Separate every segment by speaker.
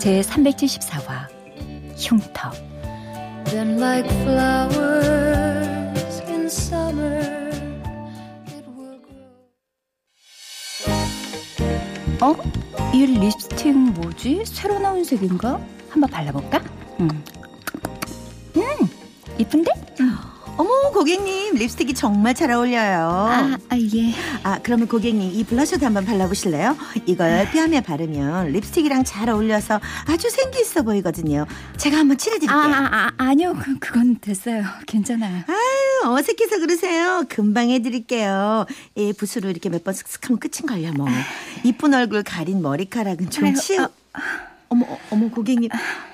Speaker 1: 제 374화 흉터 어? 이 립스틱 뭐지? 새로 나온 색인가? 한번 발라볼까? 음, 음 이쁜데? 음.
Speaker 2: 어머 고객님 립스틱이 정말 잘 어울려요.
Speaker 1: 아, 아 예.
Speaker 2: 아 그러면 고객님 이 블러셔도 한번 발라보실래요? 이걸 뺨에 바르면 립스틱이랑 잘 어울려서 아주 생기 있어 보이거든요. 제가 한번 칠해드릴게요.
Speaker 1: 아, 아, 아 아니요 그, 그건 됐어요. 괜찮아요.
Speaker 2: 아유 어색해서 그러세요. 금방 해드릴게요. 이 붓으로 이렇게 몇 번 슥슥 하면 끝인 걸요 뭐. 이쁜 얼굴 가린 머리카락은 좀
Speaker 1: 아유,
Speaker 2: 치우.
Speaker 1: 아,
Speaker 2: 어머 어, 어머 고객님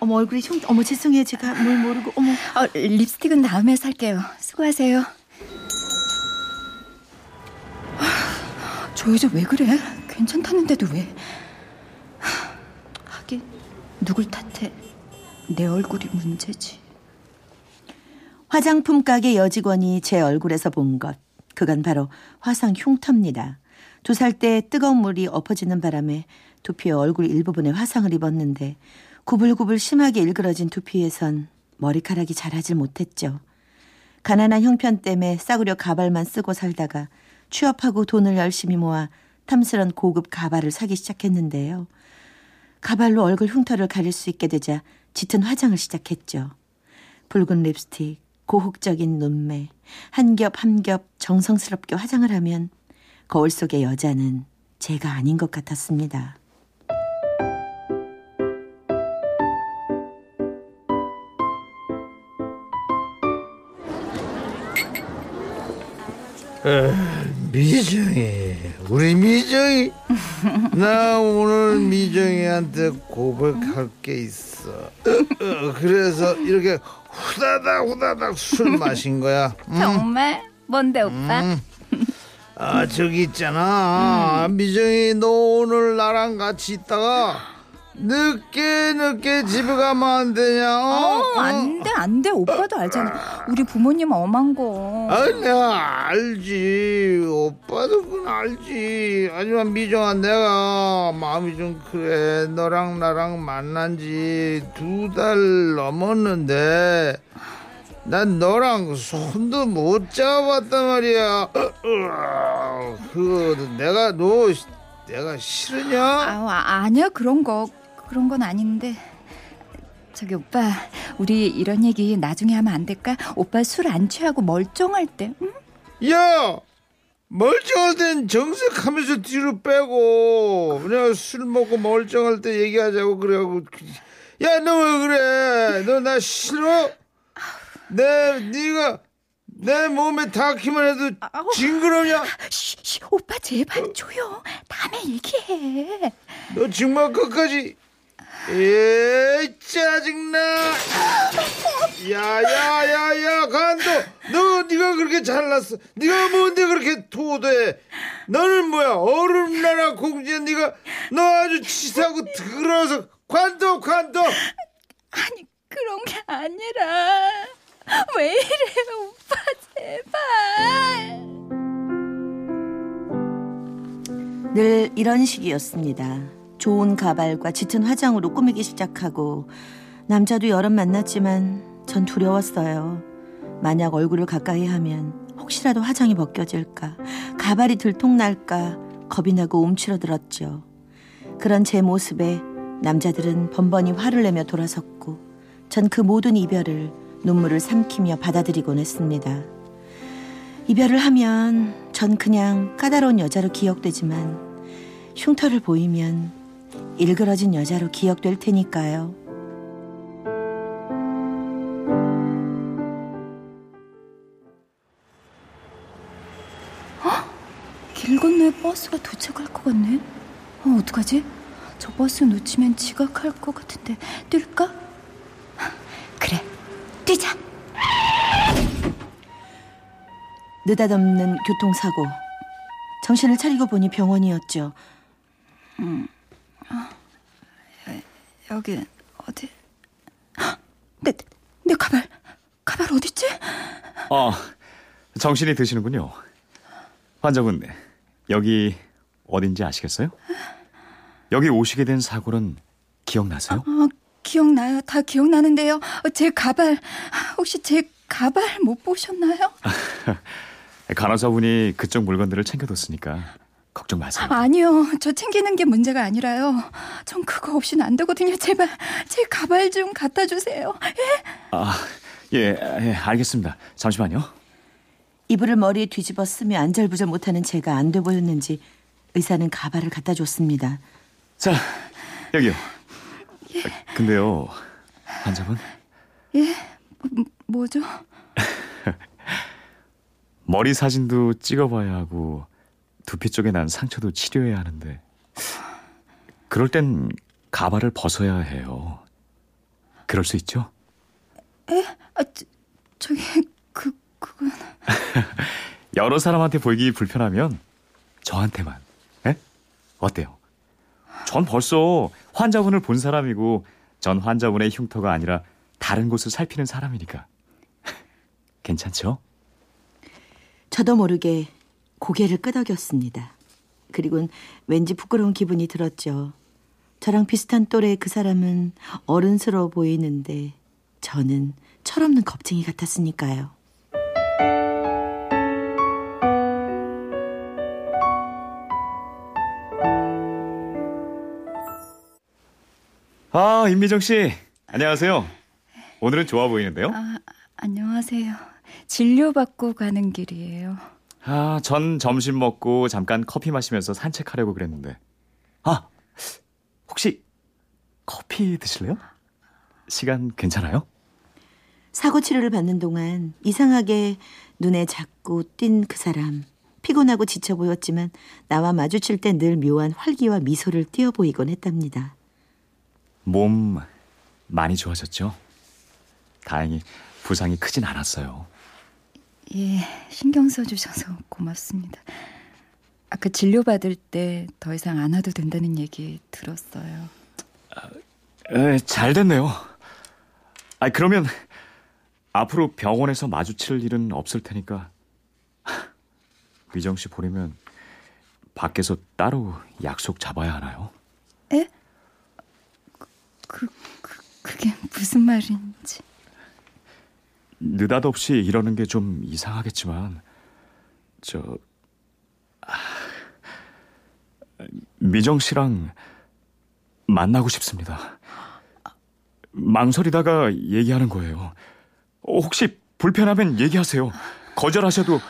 Speaker 2: 어머 얼굴이 흉 어머 죄송해요 제가 뭘 모르고 어머
Speaker 1: 어, 립스틱은 다음에 살게요. 수고하세요. 하, 저 여자 왜 그래? 괜찮다는데도 왜? 하, 하긴 누굴 탓해? 내 얼굴이 문제지.
Speaker 2: 화장품 가게 여직원이 제 얼굴에서 본 것. 그건 바로 화상 흉터입니다. 두 살 때 뜨거운 물이 엎어지는 바람에 두피의 얼굴 일부분에 화상을 입었는데 구불구불 심하게 일그러진 두피에선 머리카락이 자라질 못했죠. 가난한 형편 때문에 싸구려 가발만 쓰고 살다가 취업하고 돈을 열심히 모아 탐스런 고급 가발을 사기 시작했는데요. 가발로 얼굴 흉터를 가릴 수 있게 되자 짙은 화장을 시작했죠. 붉은 립스틱, 고혹적인 눈매, 한 겹 한 겹 정성스럽게 화장을 하면 거울 속의 여자는 제가 아닌 것 같았습니다.
Speaker 3: 미정이 우리 미정이 나 오늘 미정이한테 고백할 게 있어 어, 그래서 이렇게 후다닥 후다닥 술 마신 거야 응?
Speaker 1: 정말? 뭔데 오빠?
Speaker 3: 음. 아 저기 있잖아 미정이 너 오늘 나랑 같이 있다가 늦게 늦게 집에 가면 안 되냐 어?
Speaker 1: 어, 안 돼, 안 돼. 오빠도 알잖아. 우리 부모님 엄한 거.
Speaker 3: 아니야 알지 오빠도 그건 알지 하지만 미정아 내가 마음이 좀 그래 너랑 나랑 만난 지 두 달 넘었는데 난 너랑 손도 못 잡았단 말이야 그 내가 너 내가 싫으냐
Speaker 1: 아, 아, 아니야. 그런 거. 그런 건 아닌데. 저기 오빠, 우리 이런 얘기 나중에 하면 안 될까? 오빠 술 안 취하고 멀쩡할 때. 응?
Speaker 3: 야 멀쩡할 땐 정색하면서 뒤로 빼고 내가 술 먹고 멀쩡할 때 얘기하자고 그래갖고 야 너 왜 그래 너 나 싫어 내 네가 내 몸에 닿기만 해도 징그러냐?
Speaker 1: 쉬, 쉬, 오빠 제발 조용. 다음에 얘기해.
Speaker 3: 너 정말 끝까지. 에이 짜증나. 야야야야 간도. 너 네가 그렇게 잘났어. 네가 뭔데 그렇게 토대 너는 뭐야? 얼음 나라 공주야 네가? 너 아주 치사하고 더러워서 관도 관도.
Speaker 1: 아니, 그런 게 아니라. 왜 이래, 오빠, 제발.
Speaker 2: 늘 이런 식이었습니다. 좋은 가발과 짙은 화장으로 꾸미기 시작하고 남자도 여러 만났지만 전 두려웠어요. 만약 얼굴을 가까이 하면 혹시라도 화장이 벗겨질까, 가발이 들통날까 겁이 나고 움츠러들었죠. 그런 제 모습에 남자들은 번번이 화를 내며 돌아섰고 전 그 모든 이별을 눈물을 삼키며 받아들이곤 했습니다. 이별을 하면 전 그냥 까다로운 여자로 기억되지만 흉터를 보이면 일그러진 여자로 기억될 테니까요.
Speaker 1: 길 건너에 버스가 도착할 것 같네. 어, 어떡하지? 저 버스 놓치면 지각할 것 같은데 뛸까? 뛰자.
Speaker 2: 느닷없는 교통사고. 정신을 차리고 보니 병원이었죠.
Speaker 1: 음, 어, 여 기 어디? 내, 내 가발, 가발 어딨지?
Speaker 4: 어, 정신이 드시는군요. 환자분, 여기 어딘지 아시겠어요? 여기 오시게 된 사고는 기억나세요?
Speaker 1: 어, 기억나요. 다 기억나는데요. 제 가발, 혹시 제 가발 못 보셨나요?
Speaker 4: 간호사분이 그쪽 물건들을 챙겨뒀으니까 걱정 마세요.
Speaker 1: 아니요. 저 챙기는 게 문제가 아니라요. 전 그거 없이는 안 되거든요. 제발 제 가발 좀 갖다 주세요. 예?
Speaker 4: 아, 예, 예, 알겠습니다. 잠시만요.
Speaker 2: 이불을 머리에 뒤집어 쓰며 안절부절 못하는 제가 안 돼 보였는지 의사는 가발을 갖다 줬습니다.
Speaker 4: 자, 여기요. 예. 근데요, 환자분.
Speaker 1: 예, 뭐, 뭐죠?
Speaker 4: 머리 사진도 찍어봐야 하고 두피 쪽에 난 상처도 치료해야 하는데 그럴 땐 가발을 벗어야 해요. 그럴 수 있죠?
Speaker 1: 에? 아, 저, 저기 그 그건
Speaker 4: 여러 사람한테 보이기 불편하면 저한테만. 에? 어때요? 전 벌써 환자분을 본 사람이고 전 환자분의 흉터가 아니라 다른 곳을 살피는 사람이니까. 괜찮죠?
Speaker 2: 저도 모르게 고개를 끄덕였습니다. 그리곤 왠지 부끄러운 기분이 들었죠. 저랑 비슷한 또래의 그 사람은 어른스러워 보이는데 저는 철없는 겁쟁이 같았으니까요.
Speaker 4: 아, 임미정 씨. 안녕하세요. 오늘은 좋아 보이는데요?
Speaker 1: 아, 안녕하세요. 진료받고 가는 길이에요.
Speaker 4: 아, 전 점심 먹고 잠깐 커피 마시면서 산책하려고 그랬는데. 아, 혹시 커피 드실래요? 시간 괜찮아요?
Speaker 2: 사고 치료를 받는 동안 이상하게 눈에 자꾸 띈 그 사람. 피곤하고 지쳐 보였지만 나와 마주칠 때 늘 묘한 활기와 미소를 띄어 보이곤 했답니다.
Speaker 4: 몸 많이 좋아졌죠? 다행히 부상이 크진 않았어요.
Speaker 1: 예, 신경 써주셔서 고맙습니다. 아까 그 진료받을 때 더 이상 안 와도 된다는 얘기 들었어요.
Speaker 4: 에, 잘 됐네요. 아, 그러면 앞으로 병원에서 마주칠 일은 없을 테니까 미정 씨 보려면 밖에서 따로 약속 잡아야 하나요?
Speaker 1: 에? 그, 그 그게 무슨 말인지.
Speaker 4: 느닷없이 이러는 게 좀 이상하겠지만 저 아, 미정 씨랑 만나고 싶습니다. 망설이다가 얘기하는 거예요. 혹시 불편하면 얘기하세요. 거절하셔도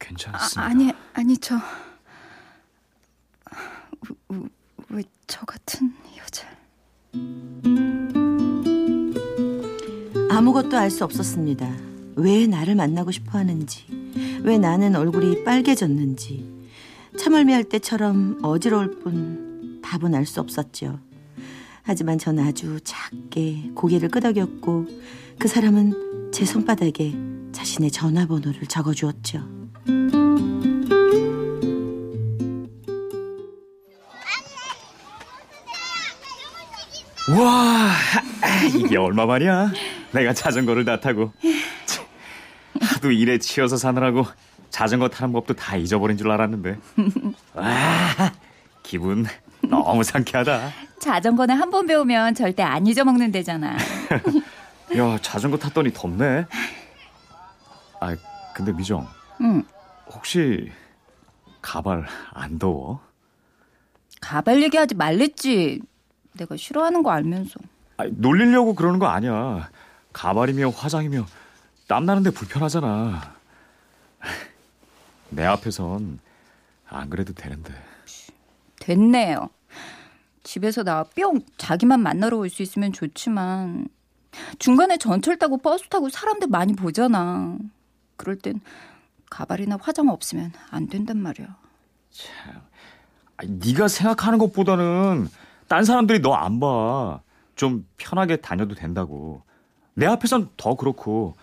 Speaker 4: 괜찮습니다.
Speaker 1: 아, 아니 아니 저 왜저 같은 여자?
Speaker 2: 아무것도 알 수 없었습니다. 왜 나를 만나고 싶어 하는지, 왜 나는 얼굴이 빨개졌는지, 참을미할 때처럼 어지러울 뿐 답은 알 수 없었죠. 하지만 전 아주 작게 고개를 끄덕였고 그 사람은 제 손바닥에 자신의 전화번호를 적어주었죠.
Speaker 4: 와, 이게 얼마 만이야? 내가 자전거를 다 타고. 하도 일에 치여서 사느라고 자전거 타는 법도 다 잊어버린 줄 알았는데. 와, 기분 너무 상쾌하다.
Speaker 1: 자전거는 한 번 배우면 절대 안 잊어먹는 데잖아.
Speaker 4: 야, 자전거 탔더니 덥네. 아, 근데 미정.
Speaker 1: 응.
Speaker 4: 혹시 가발 안 더워?
Speaker 1: 가발 얘기하지 말랬지. 내가 싫어하는 거 알면서.
Speaker 4: 아, 놀리려고 그러는 거 아니야. 가발이며 화장이며 땀 나는데 불편하잖아. 내 앞에선 안 그래도 되는데.
Speaker 1: 됐네요. 집에서 나 뿅 자기만 만나러 올 수 있으면 좋지만 중간에 전철 타고 버스 타고 사람들 많이 보잖아. 그럴 땐 가발이나 화장 없으면 안 된단 말이야.
Speaker 4: 참. 아니, 네가 생각하는 것보다는 딴 사람들이 너 안 봐. 좀 편하게 다녀도 된다고. 내 앞에선 더 그렇고.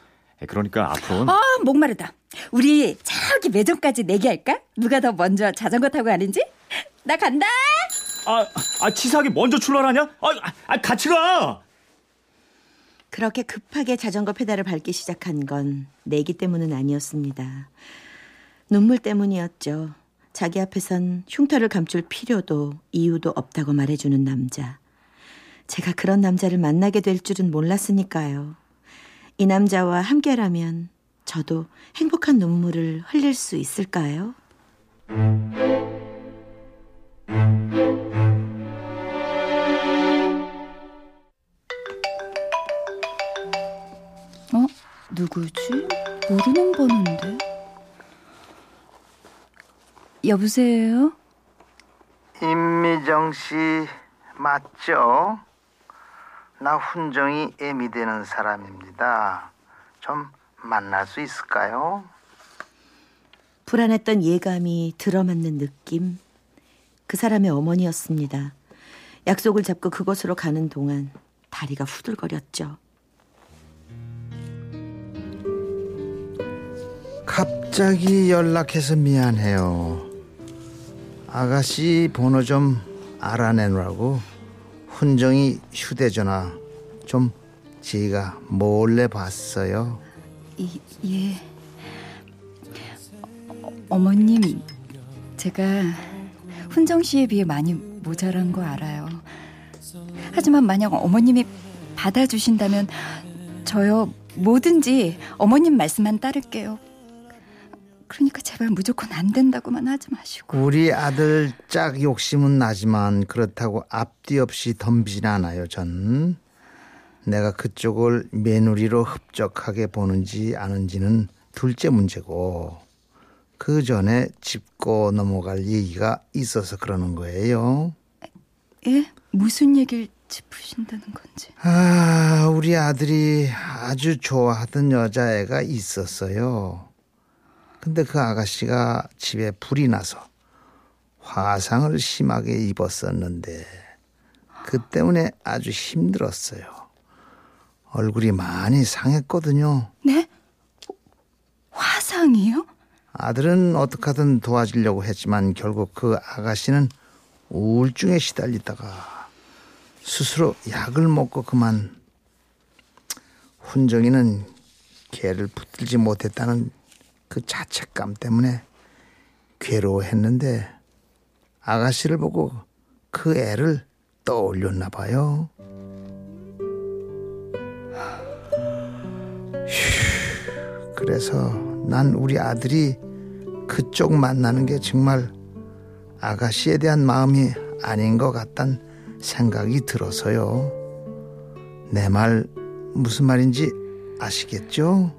Speaker 4: 그러니까 앞으로는
Speaker 1: 아, 목마르다. 우리 저기 매점까지 내기할까? 누가 더 먼저 자전거 타고 가는지? 나 간다.
Speaker 4: 아, 아 치사하게 먼저 출발하냐? 아, 아 같이 가.
Speaker 2: 그렇게 급하게 자전거 페달을 밟기 시작한 건 내기 때문은 아니었습니다. 눈물 때문이었죠. 자기 앞에선 흉터를 감출 필요도 이유도 없다고 말해주는 남자. 제가 그런 남자를 만나게 될 줄은 몰랐으니까요. 이 남자와 함께라면 저도 행복한 눈물을 흘릴 수 있을까요?
Speaker 1: 어? 누구지? 모르는 번호인데. 여보세요?
Speaker 3: 임미정 씨 맞죠? 나 훈정이 애미 되는 사람입니다. 좀 만날 수 있을까요?
Speaker 2: 불안했던 예감이 들어맞는 느낌. 그 사람의 어머니였습니다. 약속을 잡고 그곳으로 가는 동안 다리가 후들거렸죠.
Speaker 3: 갑자기 연락해서 미안해요. 아가씨 번호 좀 알아내느라고 훈정이 휴대전화 좀 제가 몰래 봤어요.
Speaker 1: 이, 예. 어, 어머님, 제가 훈정 씨에 비해 많이 모자란 거 알아요. 하지만 만약 어머님이 받아주신다면 저요 뭐든지 어머님 말씀만 따를게요. 그러니까 제발 무조건 안 된다고만 하지 마시고.
Speaker 3: 우리 아들 짝 욕심은 나지만 그렇다고 앞뒤 없이 덤비진 않아요, 전. 내가 그쪽을 며느리로 흡족하게 보는지 아는지는 둘째 문제고 그 전에 짚고 넘어갈 얘기가 있어서 그러는 거예요.
Speaker 1: 예? 무슨 얘기를 짚으신다는 건지.
Speaker 3: 아, 우리 아들이 아주 좋아하던 여자애가 있었어요. 근데 그 아가씨가 집에 불이 나서 화상을 심하게 입었었는데 그 때문에 아주 힘들었어요. 얼굴이 많이 상했거든요.
Speaker 1: 네? 화상이요?
Speaker 3: 아들은 어떻게든 도와주려고 했지만 결국 그 아가씨는 우울증에 시달리다가 스스로 약을 먹고 그만 훈정이는 개를 붙들지 못했다는 그 자책감 때문에 괴로워했는데 아가씨를 보고 그 애를 떠올렸나 봐요. 휴, 그래서 난 우리 아들이 그쪽 만나는 게 정말 아가씨에 대한 마음이 아닌 것 같단 생각이 들어서요. 내 말 무슨 말인지 아시겠죠?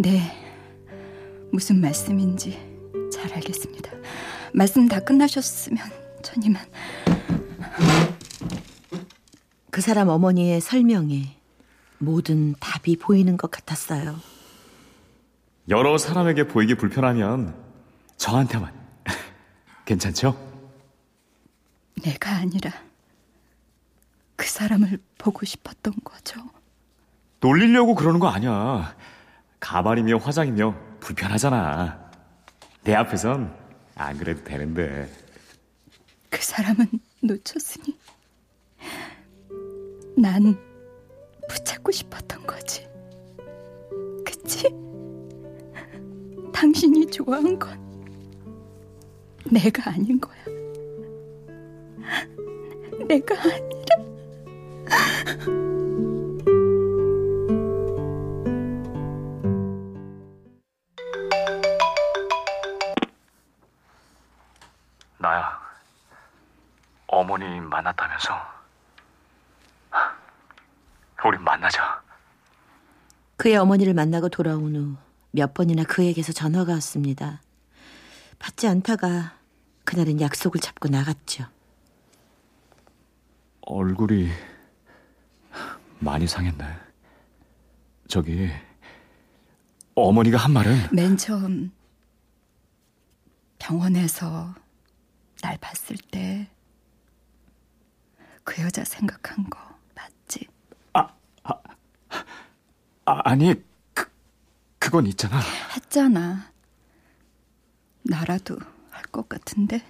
Speaker 1: 네. 무슨 말씀인지 잘 알겠습니다. 말씀 다 끝나셨으면 전 이만.
Speaker 2: 그 사람 어머니의 설명에 모든 답이 보이는 것 같았어요.
Speaker 4: 여러 사람에게 보이기 불편하면 저한테만 괜찮죠?
Speaker 1: 내가 아니라 그 사람을 보고 싶었던 거죠.
Speaker 4: 놀리려고 그러는 거 아니야. 가발이며 화장이며 불편하잖아. 내 앞에선 안 그래도 되는데.
Speaker 1: 그 사람은 놓쳤으니 난 붙잡고 싶었던 거지. 그치? 당신이 좋아한 건 내가 아닌 거야. 내가 아니라.
Speaker 4: 어머니 만났다면서. 우리 만나자.
Speaker 2: 그의 어머니를 만나고 돌아온 후 몇 번이나 그에게서 전화가 왔습니다. 받지 않다가 그날은 약속을 잡고 나갔죠.
Speaker 4: 얼굴이 많이 상했네. 저기 어머니가 한 말은
Speaker 1: 맨 처음 병원에서 날 봤을 때 그 여자 생각한 거 맞지?
Speaker 4: 아, 아, 아 아니 그 그건 있잖아.
Speaker 1: 했잖아. 나라도 할 것 같은데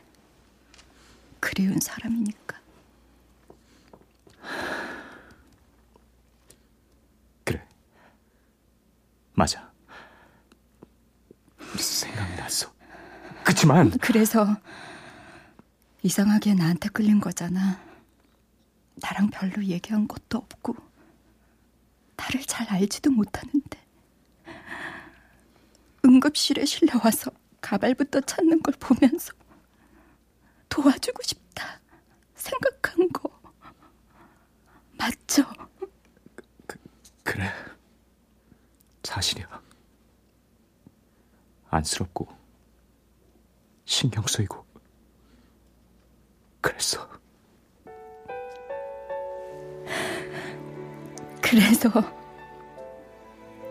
Speaker 1: 그리운 사람이니까.
Speaker 4: 그래. 맞아. 생각이 났어. 그치만
Speaker 1: 그래서 이상하게 나한테 끌린 거잖아. 나랑 별로 얘기한 것도 없고 나를 잘 알지도 못하는데 응급실에 실려와서 가발부터 찾는 걸 보면서 도와주고 싶다 생각한 거 맞죠?
Speaker 4: 그, 그래. 사실이야. 안쓰럽고 신경 쓰이고 그랬어.
Speaker 1: 그래서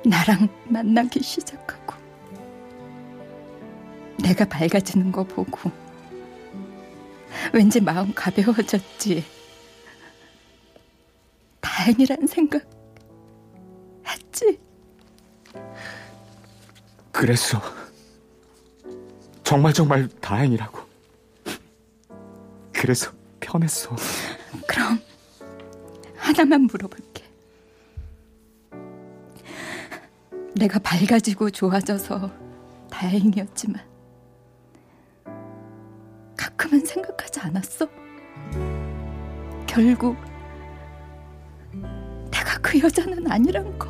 Speaker 1: 나랑 만나기 시작하고 내가 밝아지는 거 보고 왠지 마음 가벼워졌지. 다행이란 생각 했지.
Speaker 4: 그랬어. 정말 정말 다행이라고. 그래서 편했어.
Speaker 1: 그럼 하나만 물어볼게. 내가 밝아지고 좋아져서 다행이었지만 가끔은 생각하지 않았어? 결국 내가 그 여자는 아니란 거.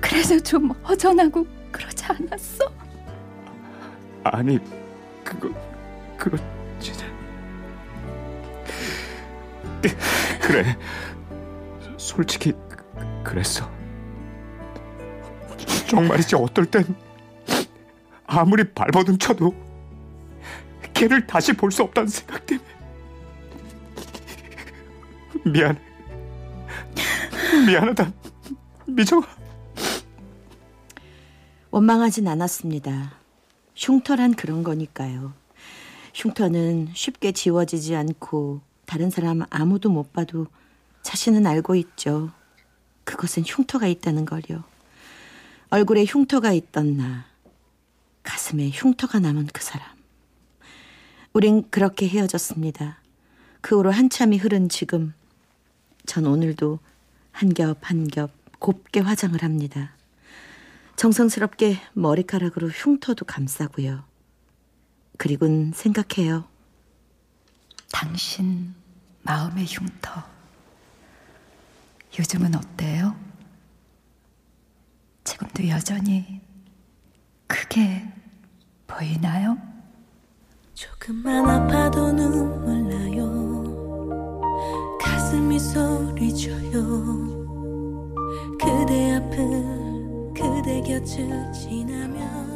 Speaker 1: 그래서 좀 허전하고 그러지 않았어?
Speaker 4: 아니, 그거 그렇지. 그래. 솔직히 그랬어. 정말이지 어떨 땐 아무리 발버둥 쳐도 걔를 다시 볼 수 없다는 생각 때문에 미안해. 미안하다. 미정아.
Speaker 2: 원망하진 않았습니다. 흉터란 그런 거니까요. 흉터는 쉽게 지워지지 않고 다른 사람 아무도 못 봐도 자신은 알고 있죠. 그것은 흉터가 있다는 걸요. 얼굴에 흉터가 있던 나, 가슴에 흉터가 남은 그 사람. 우린 그렇게 헤어졌습니다. 그 후로 한참이 흐른 지금, 전 오늘도 한 겹 한 겹 곱게 화장을 합니다. 정성스럽게 머리카락으로 흉터도 감싸고요. 그리곤 생각해요.
Speaker 1: 당신 마음의 흉터. 요즘은 어때요? 지금도 여전히 크게 보이나요?
Speaker 5: 조금만 아파도 눈물 나요 가슴이 소리쳐요 그대 앞을 그대 곁을 지나면